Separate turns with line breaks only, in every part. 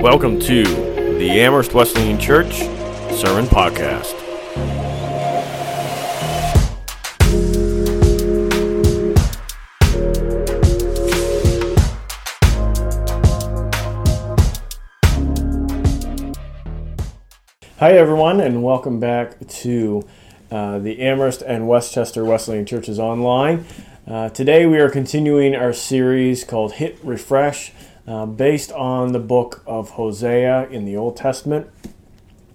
Welcome to the Amherst Wesleyan Church Sermon Podcast. Hi, everyone, and welcome back to uh, the Amherst and Westchester Wesleyan Churches Online. Uh, today, we are continuing our series called Hit Refresh, uh, based on the book of Hosea in the Old Testament.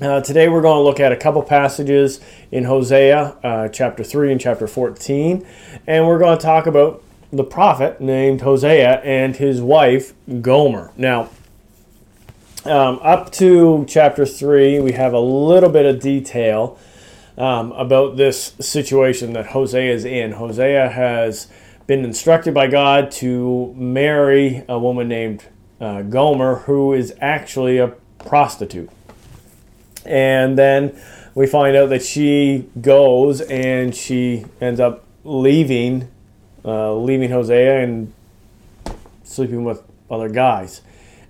Uh, today, we're going to look at a couple passages in Hosea, uh, chapter 3 and chapter 14, and we're going to talk about the prophet named Hosea and his wife, Gomer. Now, um, up to chapter 3, we have a little bit of detail um, about this situation that Hosea is in. Hosea has been instructed by God to marry a woman named uh, Gomer, who is actually a prostitute. And then we find out that she goes and she ends up leaving, uh, leaving Hosea and sleeping with other guys.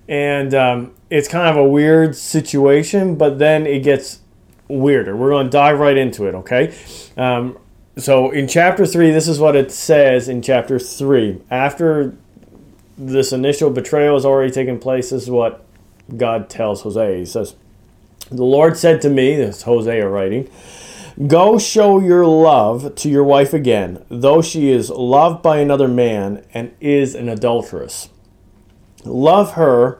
And um, it's kind of a weird situation, but then it gets weirder. We're going to dive right into it, okay? Um, so in chapter 3, this is what it says in chapter 3. After this initial betrayal has already taken place, this is what God tells Hosea. He says, The Lord said to me, this is Hosea writing, Go show your love to your wife again, though she is loved by another man and is an adulteress. Love her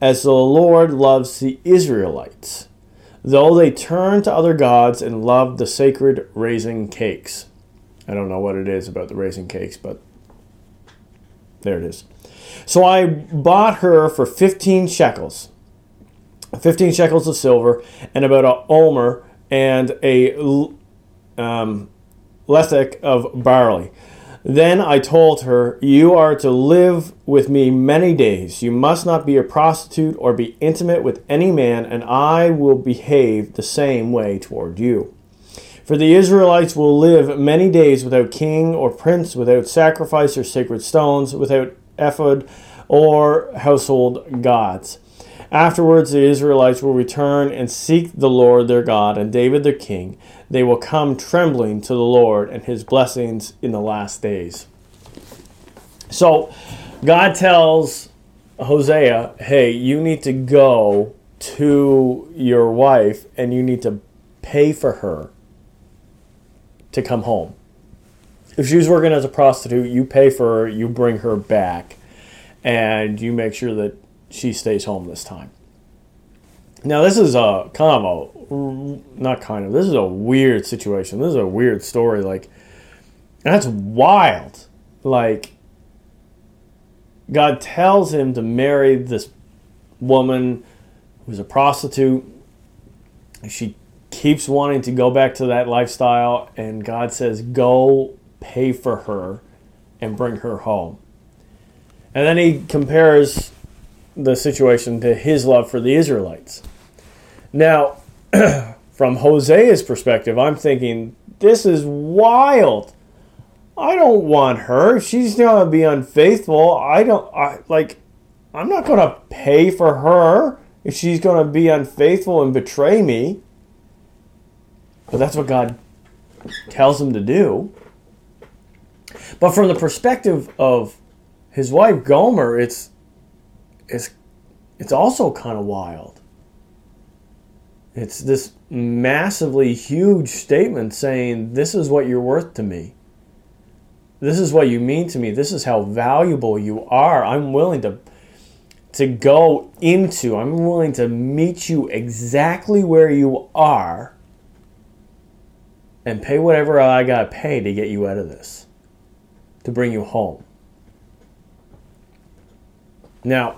as the Lord loves the Israelites, though they turn to other gods and love the sacred raisin cakes. I don't know what it is about the raisin cakes, but there it is. So I bought her for 15 shekels, 15 shekels of silver, and about a omer and a um, lethek of barley. Then I told her, You are to live with me many days. You must not be a prostitute or be intimate with any man, and I will behave the same way toward you. For the Israelites will live many days without king or prince, without sacrifice or sacred stones, without ephod or household gods. Afterwards, the Israelites will return and seek the Lord their God and David their king. They will come trembling to the Lord and his blessings in the last days. So, God tells Hosea, hey, you need to go to your wife and you need to pay for her to come home. If she's working as a prostitute, you pay for her, you bring her back, and you make sure that she stays home this time. Now, this is a kind of a, not kind of, this is a weird situation. This is a weird story. Like, that's wild. Like, God tells him to marry this woman who's a prostitute. She keeps wanting to go back to that lifestyle, and God says, Go pay for her and bring her home. And then he compares the situation to his love for the Israelites. Now, from Hosea's perspective, I'm thinking, this is wild. I don't want her. She's going to be unfaithful, I don't I, like I'm not going to pay for her if she's going to be unfaithful and betray me. But that's what God tells him to do. But from the perspective of his wife Gomer, it's it's it's also kind of wild. It's this massively huge statement saying, This is what you're worth to me. This is what you mean to me. This is how valuable you are. I'm willing to to go into. I'm willing to meet you exactly where you are and pay whatever I got to pay to get you out of this, to bring you home. Now,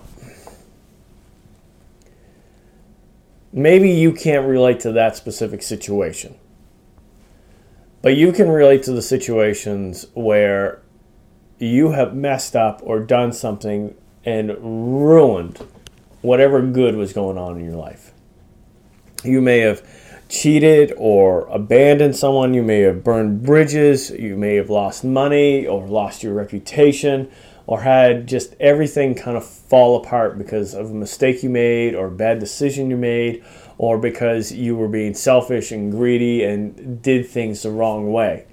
maybe you can't relate to that specific situation. But you can relate to the situations where you have messed up or done something and ruined whatever good was going on in your life. You may have cheated or abandoned someone, you may have burned bridges, you may have lost money or lost your reputation, or had just everything kind of fall apart because of a mistake you made or a bad decision you made or because you were being selfish and greedy and did things the wrong way.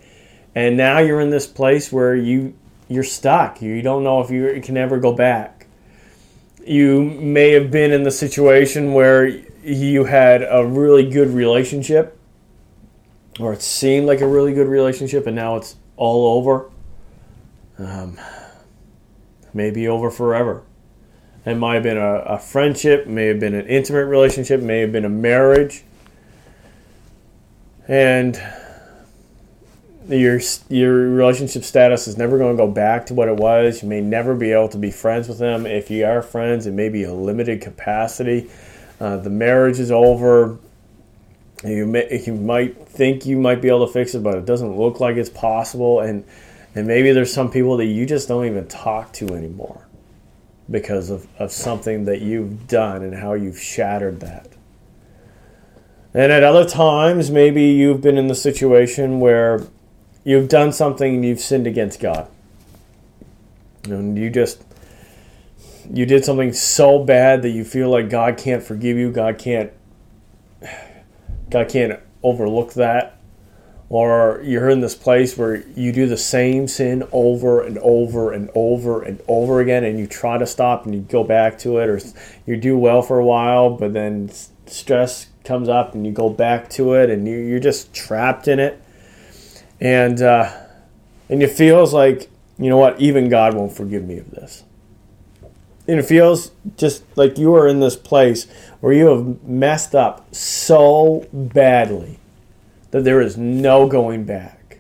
And now you're in this place where you you're stuck. You don't know if you can ever go back. You may have been in the situation where you had a really good relationship or it seemed like a really good relationship and now it's all over. Um, maybe over forever. It might have been a, a friendship, may have been an intimate relationship, may have been a marriage. And your your relationship status is never going to go back to what it was. You may never be able to be friends with them. If you are friends, it may be a limited capacity. Uh, the marriage is over. You may, you might think you might be able to fix it, but it doesn't look like it's possible. And and maybe there's some people that you just don't even talk to anymore because of, of something that you've done and how you've shattered that. And at other times, maybe you've been in the situation where you've done something and you've sinned against God. And you just you did something so bad that you feel like God can't forgive you, God can't God can't overlook that. Or you're in this place where you do the same sin over and over and over and over again and you try to stop and you go back to it or you do well for a while but then stress comes up and you go back to it and you're just trapped in it. And uh, and it feels like you know what even god won't forgive me of this. And it feels just like you are in this place where you have messed up so badly that there is no going back.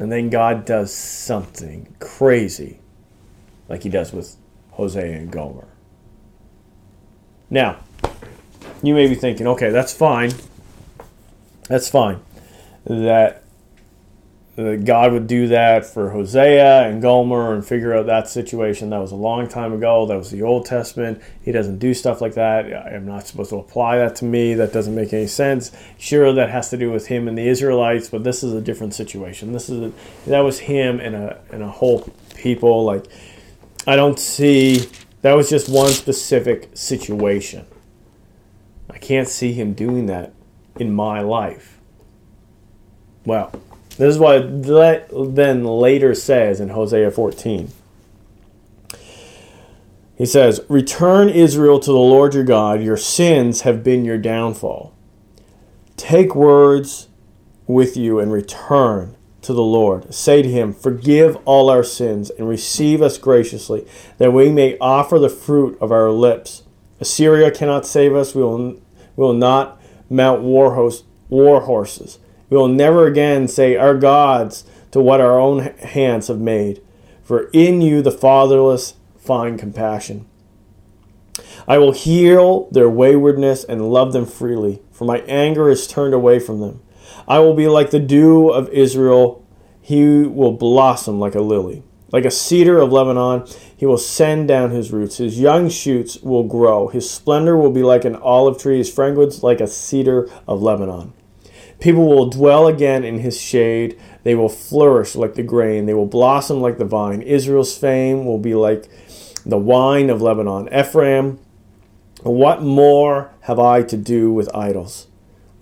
And then god does something crazy like he does with hosea and gomer. Now you may be thinking okay that's fine. That's fine. That God would do that for Hosea and Gomer and figure out that situation. That was a long time ago. That was the Old Testament. He doesn't do stuff like that. I'm not supposed to apply that to me. That doesn't make any sense. Sure, that has to do with him and the Israelites, but this is a different situation. This is a, that was him and a and a whole people. Like I don't see that was just one specific situation. I can't see him doing that in my life. Well, this is what then later says in Hosea 14. He says, Return Israel to the Lord your God, your sins have been your downfall. Take words with you and return to the Lord. Say to him, Forgive all our sins and receive us graciously, that we may offer the fruit of our lips. Assyria cannot save us. We will, we will not mount war, host, war horses. We will never again say, Our gods, to what our own hands have made. For in you the fatherless find compassion. I will heal their waywardness and love them freely, for my anger is turned away from them. I will be like the dew of Israel, he will blossom like a lily. Like a cedar of Lebanon, he will send down his roots. His young shoots will grow. His splendor will be like an olive tree, his fragrance like a cedar of Lebanon. People will dwell again in his shade. They will flourish like the grain. They will blossom like the vine. Israel's fame will be like the wine of Lebanon. Ephraim, what more have I to do with idols?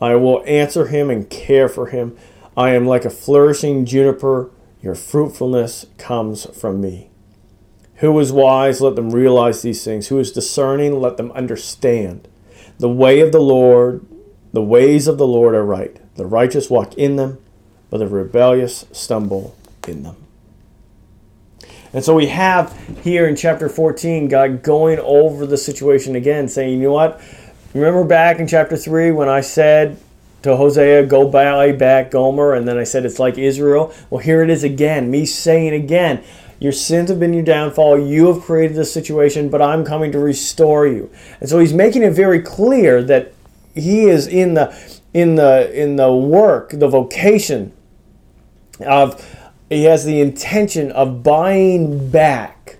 I will answer him and care for him. I am like a flourishing juniper your fruitfulness comes from me. Who is wise, let them realize these things. Who is discerning, let them understand. The way of the Lord, the ways of the Lord are right. The righteous walk in them, but the rebellious stumble in them. And so we have here in chapter 14 God going over the situation again, saying, you know what? Remember back in chapter 3 when I said to Hosea, go buy back Gomer, and then I said it's like Israel. Well, here it is again, me saying again, your sins have been your downfall. You have created this situation, but I'm coming to restore you. And so he's making it very clear that he is in the in the in the work, the vocation of he has the intention of buying back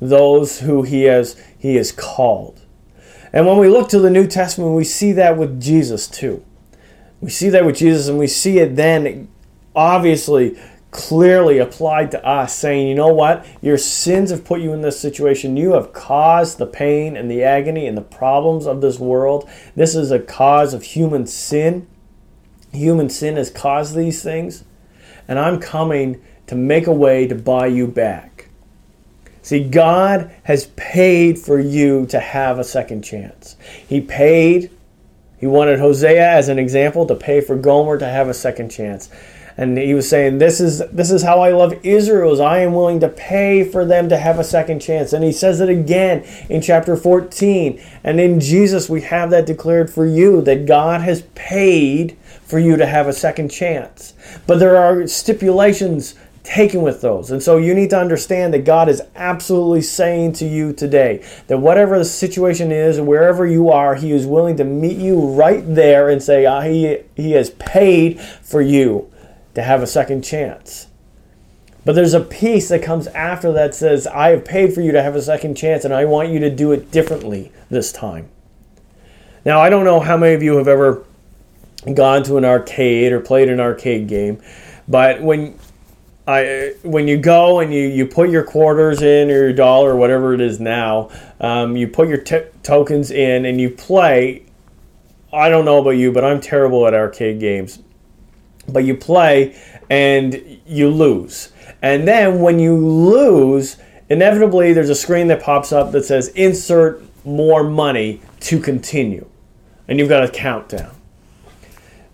those who he has he has called. And when we look to the New Testament, we see that with Jesus too. We see that with Jesus, and we see it then obviously clearly applied to us, saying, you know what? Your sins have put you in this situation. You have caused the pain and the agony and the problems of this world. This is a cause of human sin. Human sin has caused these things. And I'm coming to make a way to buy you back. See, God has paid for you to have a second chance. He paid, He wanted Hosea as an example to pay for Gomer to have a second chance and he was saying this is this is how I love Israel is I am willing to pay for them to have a second chance. And he says it again in chapter 14 and in Jesus we have that declared for you that God has paid for you to have a second chance. But there are stipulations taken with those. And so you need to understand that God is absolutely saying to you today that whatever the situation is, wherever you are, He is willing to meet you right there and say, he, he has paid for you to have a second chance. But there's a piece that comes after that says, I have paid for you to have a second chance and I want you to do it differently this time. Now, I don't know how many of you have ever gone to an arcade or played an arcade game, but when I, when you go and you, you put your quarters in or your dollar or whatever it is now, um, you put your t- tokens in and you play. I don't know about you, but I'm terrible at arcade games but you play and you lose. And then when you lose, inevitably there's a screen that pops up that says insert more money to continue. And you've got a countdown.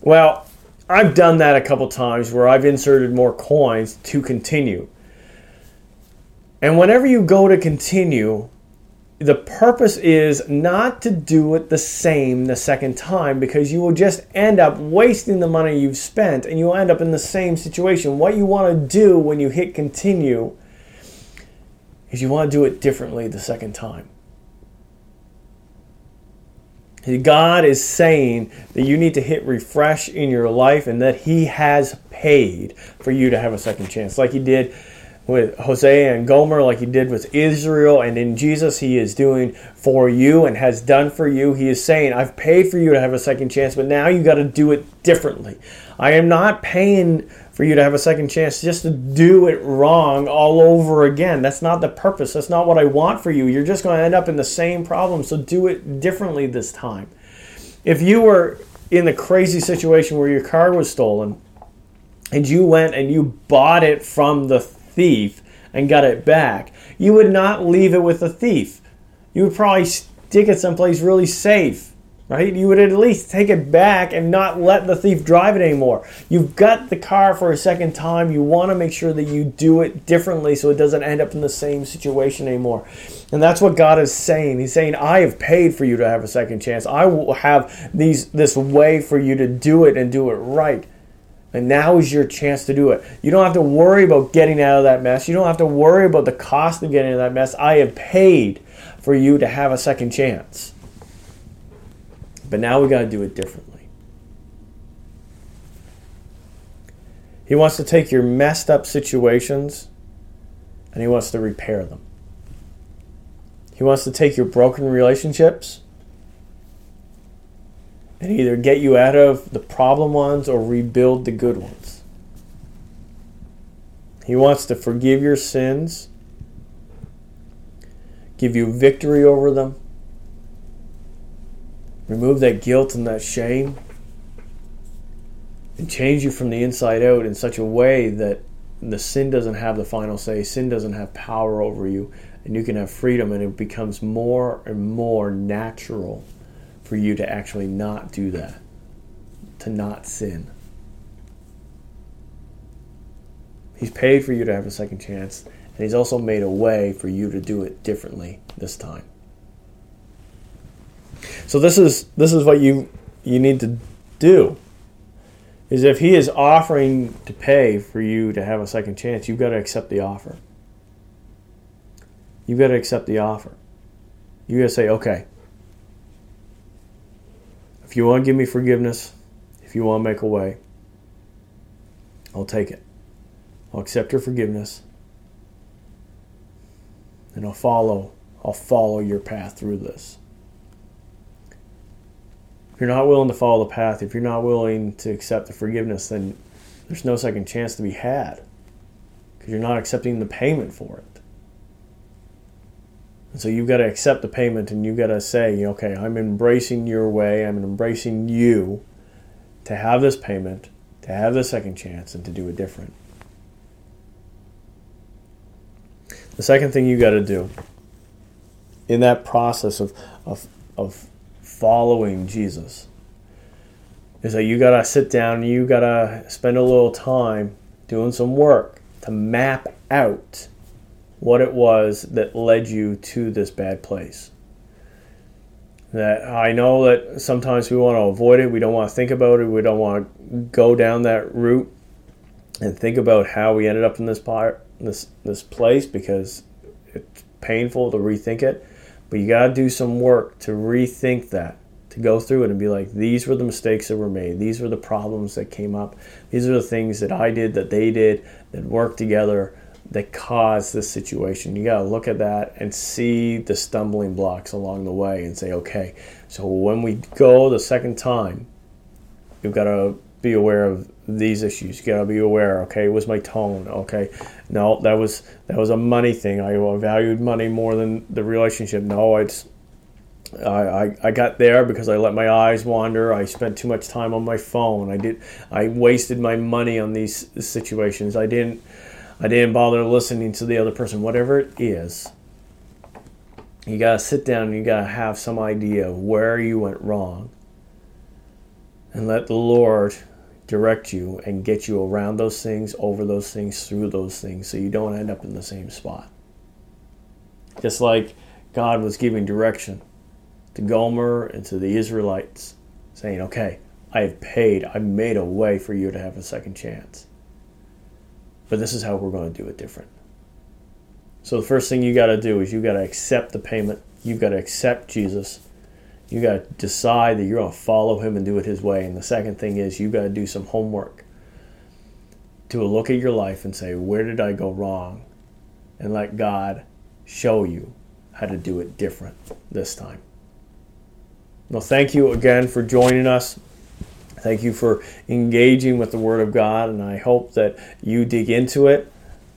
Well, I've done that a couple times where I've inserted more coins to continue. And whenever you go to continue, the purpose is not to do it the same the second time because you will just end up wasting the money you've spent and you'll end up in the same situation. What you want to do when you hit continue is you want to do it differently the second time. God is saying that you need to hit refresh in your life and that He has paid for you to have a second chance, like He did with Hosea and Gomer, like he did with Israel, and in Jesus, he is doing for you and has done for you. He is saying, I've paid for you to have a second chance, but now you got to do it differently. I am not paying for you to have a second chance just to do it wrong all over again. That's not the purpose. That's not what I want for you. You're just going to end up in the same problem, so do it differently this time. If you were in the crazy situation where your car was stolen, and you went and you bought it from the thief and got it back, you would not leave it with a thief. You would probably stick it someplace really safe, right? You would at least take it back and not let the thief drive it anymore. You've got the car for a second time. You want to make sure that you do it differently so it doesn't end up in the same situation anymore. And that's what God is saying. He's saying, I have paid for you to have a second chance. I will have these this way for you to do it and do it right. And now is your chance to do it. You don't have to worry about getting out of that mess. You don't have to worry about the cost of getting out of that mess. I have paid for you to have a second chance. But now we got to do it differently. He wants to take your messed up situations and he wants to repair them. He wants to take your broken relationships and either get you out of the problem ones or rebuild the good ones. He wants to forgive your sins, give you victory over them, remove that guilt and that shame, and change you from the inside out in such a way that the sin doesn't have the final say, sin doesn't have power over you, and you can have freedom, and it becomes more and more natural for you to actually not do that, to not sin. He's paid for you to have a second chance, and He's also made a way for you to do it differently this time. So this is this is what you you need to do. Is if He is offering to pay for you to have a second chance, you've got to accept the offer. You've got to accept the offer. You got to say, okay, if you want to give me forgiveness, if you want to make a way, I'll take it. I'll accept your forgiveness. And I'll follow I'll follow your path through this. If you're not willing to follow the path, if you're not willing to accept the forgiveness, then there's no second chance to be had. because you're not accepting the payment for it. And so you've got to accept the payment and you've got to say, okay, I'm embracing your way, I'm embracing you to have this payment, to have the second chance, and to do it different. The second thing you got to do in that process of, of, of following Jesus is that you got to sit down you got to spend a little time doing some work to map out what it was that led you to this bad place. That I know that sometimes we want to avoid it, we don't want to think about it, we don't want to go down that route and think about how we ended up in this part, this this place because it's painful to rethink it. But you got to do some work to rethink that to go through it and be like, these were the mistakes that were made. These were the problems that came up. These are the things that I did, that they did, that worked together, that caused this situation. You got to look at that and see the stumbling blocks along the way and say, okay, so when we go the second time, you've got to be aware of these issues. You got to be aware. Okay, was my tone? Okay, no, that was that was a money thing. I valued money more than the relationship. No, it's I, I, I got there because I let my eyes wander. I spent too much time on my phone. I did. I wasted my money on these situations. I didn't. I didn't bother listening to the other person. Whatever it is, you gotta sit down. and You gotta have some idea of where you went wrong, and let the Lord direct you and get you around those things, over those things, through those things, so you don't end up in the same spot. Just like God was giving direction to Gomer and to the Israelites, saying, Okay, I have paid, I've made a way for you to have a second chance. But this is how we're going to do it different. So the first thing you got to do is you got to accept the payment. You've got to accept Jesus. You got to decide that you're going to follow him and do it his way. And the second thing is you got to do some homework to look at your life and say, where did I go wrong? And let God show you how to do it different this time. Well, thank you again for joining us. Thank you for engaging with the Word of God, and I hope that you dig into it,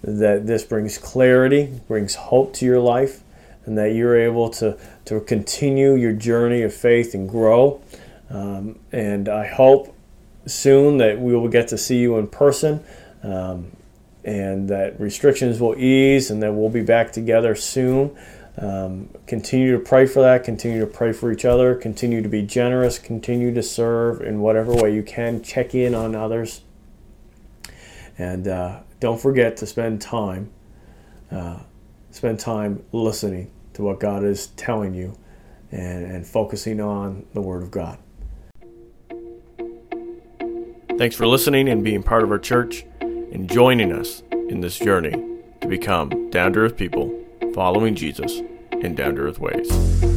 that this brings clarity, brings hope to your life, and that you're able to, to continue your journey of faith and grow. Um, and I hope soon that we will get to see you in person. Um, and that restrictions will ease and that we'll be back together soon. Um, continue to pray for that. Continue to pray for each other. Continue to be generous. Continue to serve in whatever way you can. Check in on others. And uh, don't forget to spend time, uh, spend time listening to what God is telling you, and, and focusing on the Word of God. Thanks for listening and being part of our church, and joining us in this journey to become down to earth people following Jesus in down to earth ways.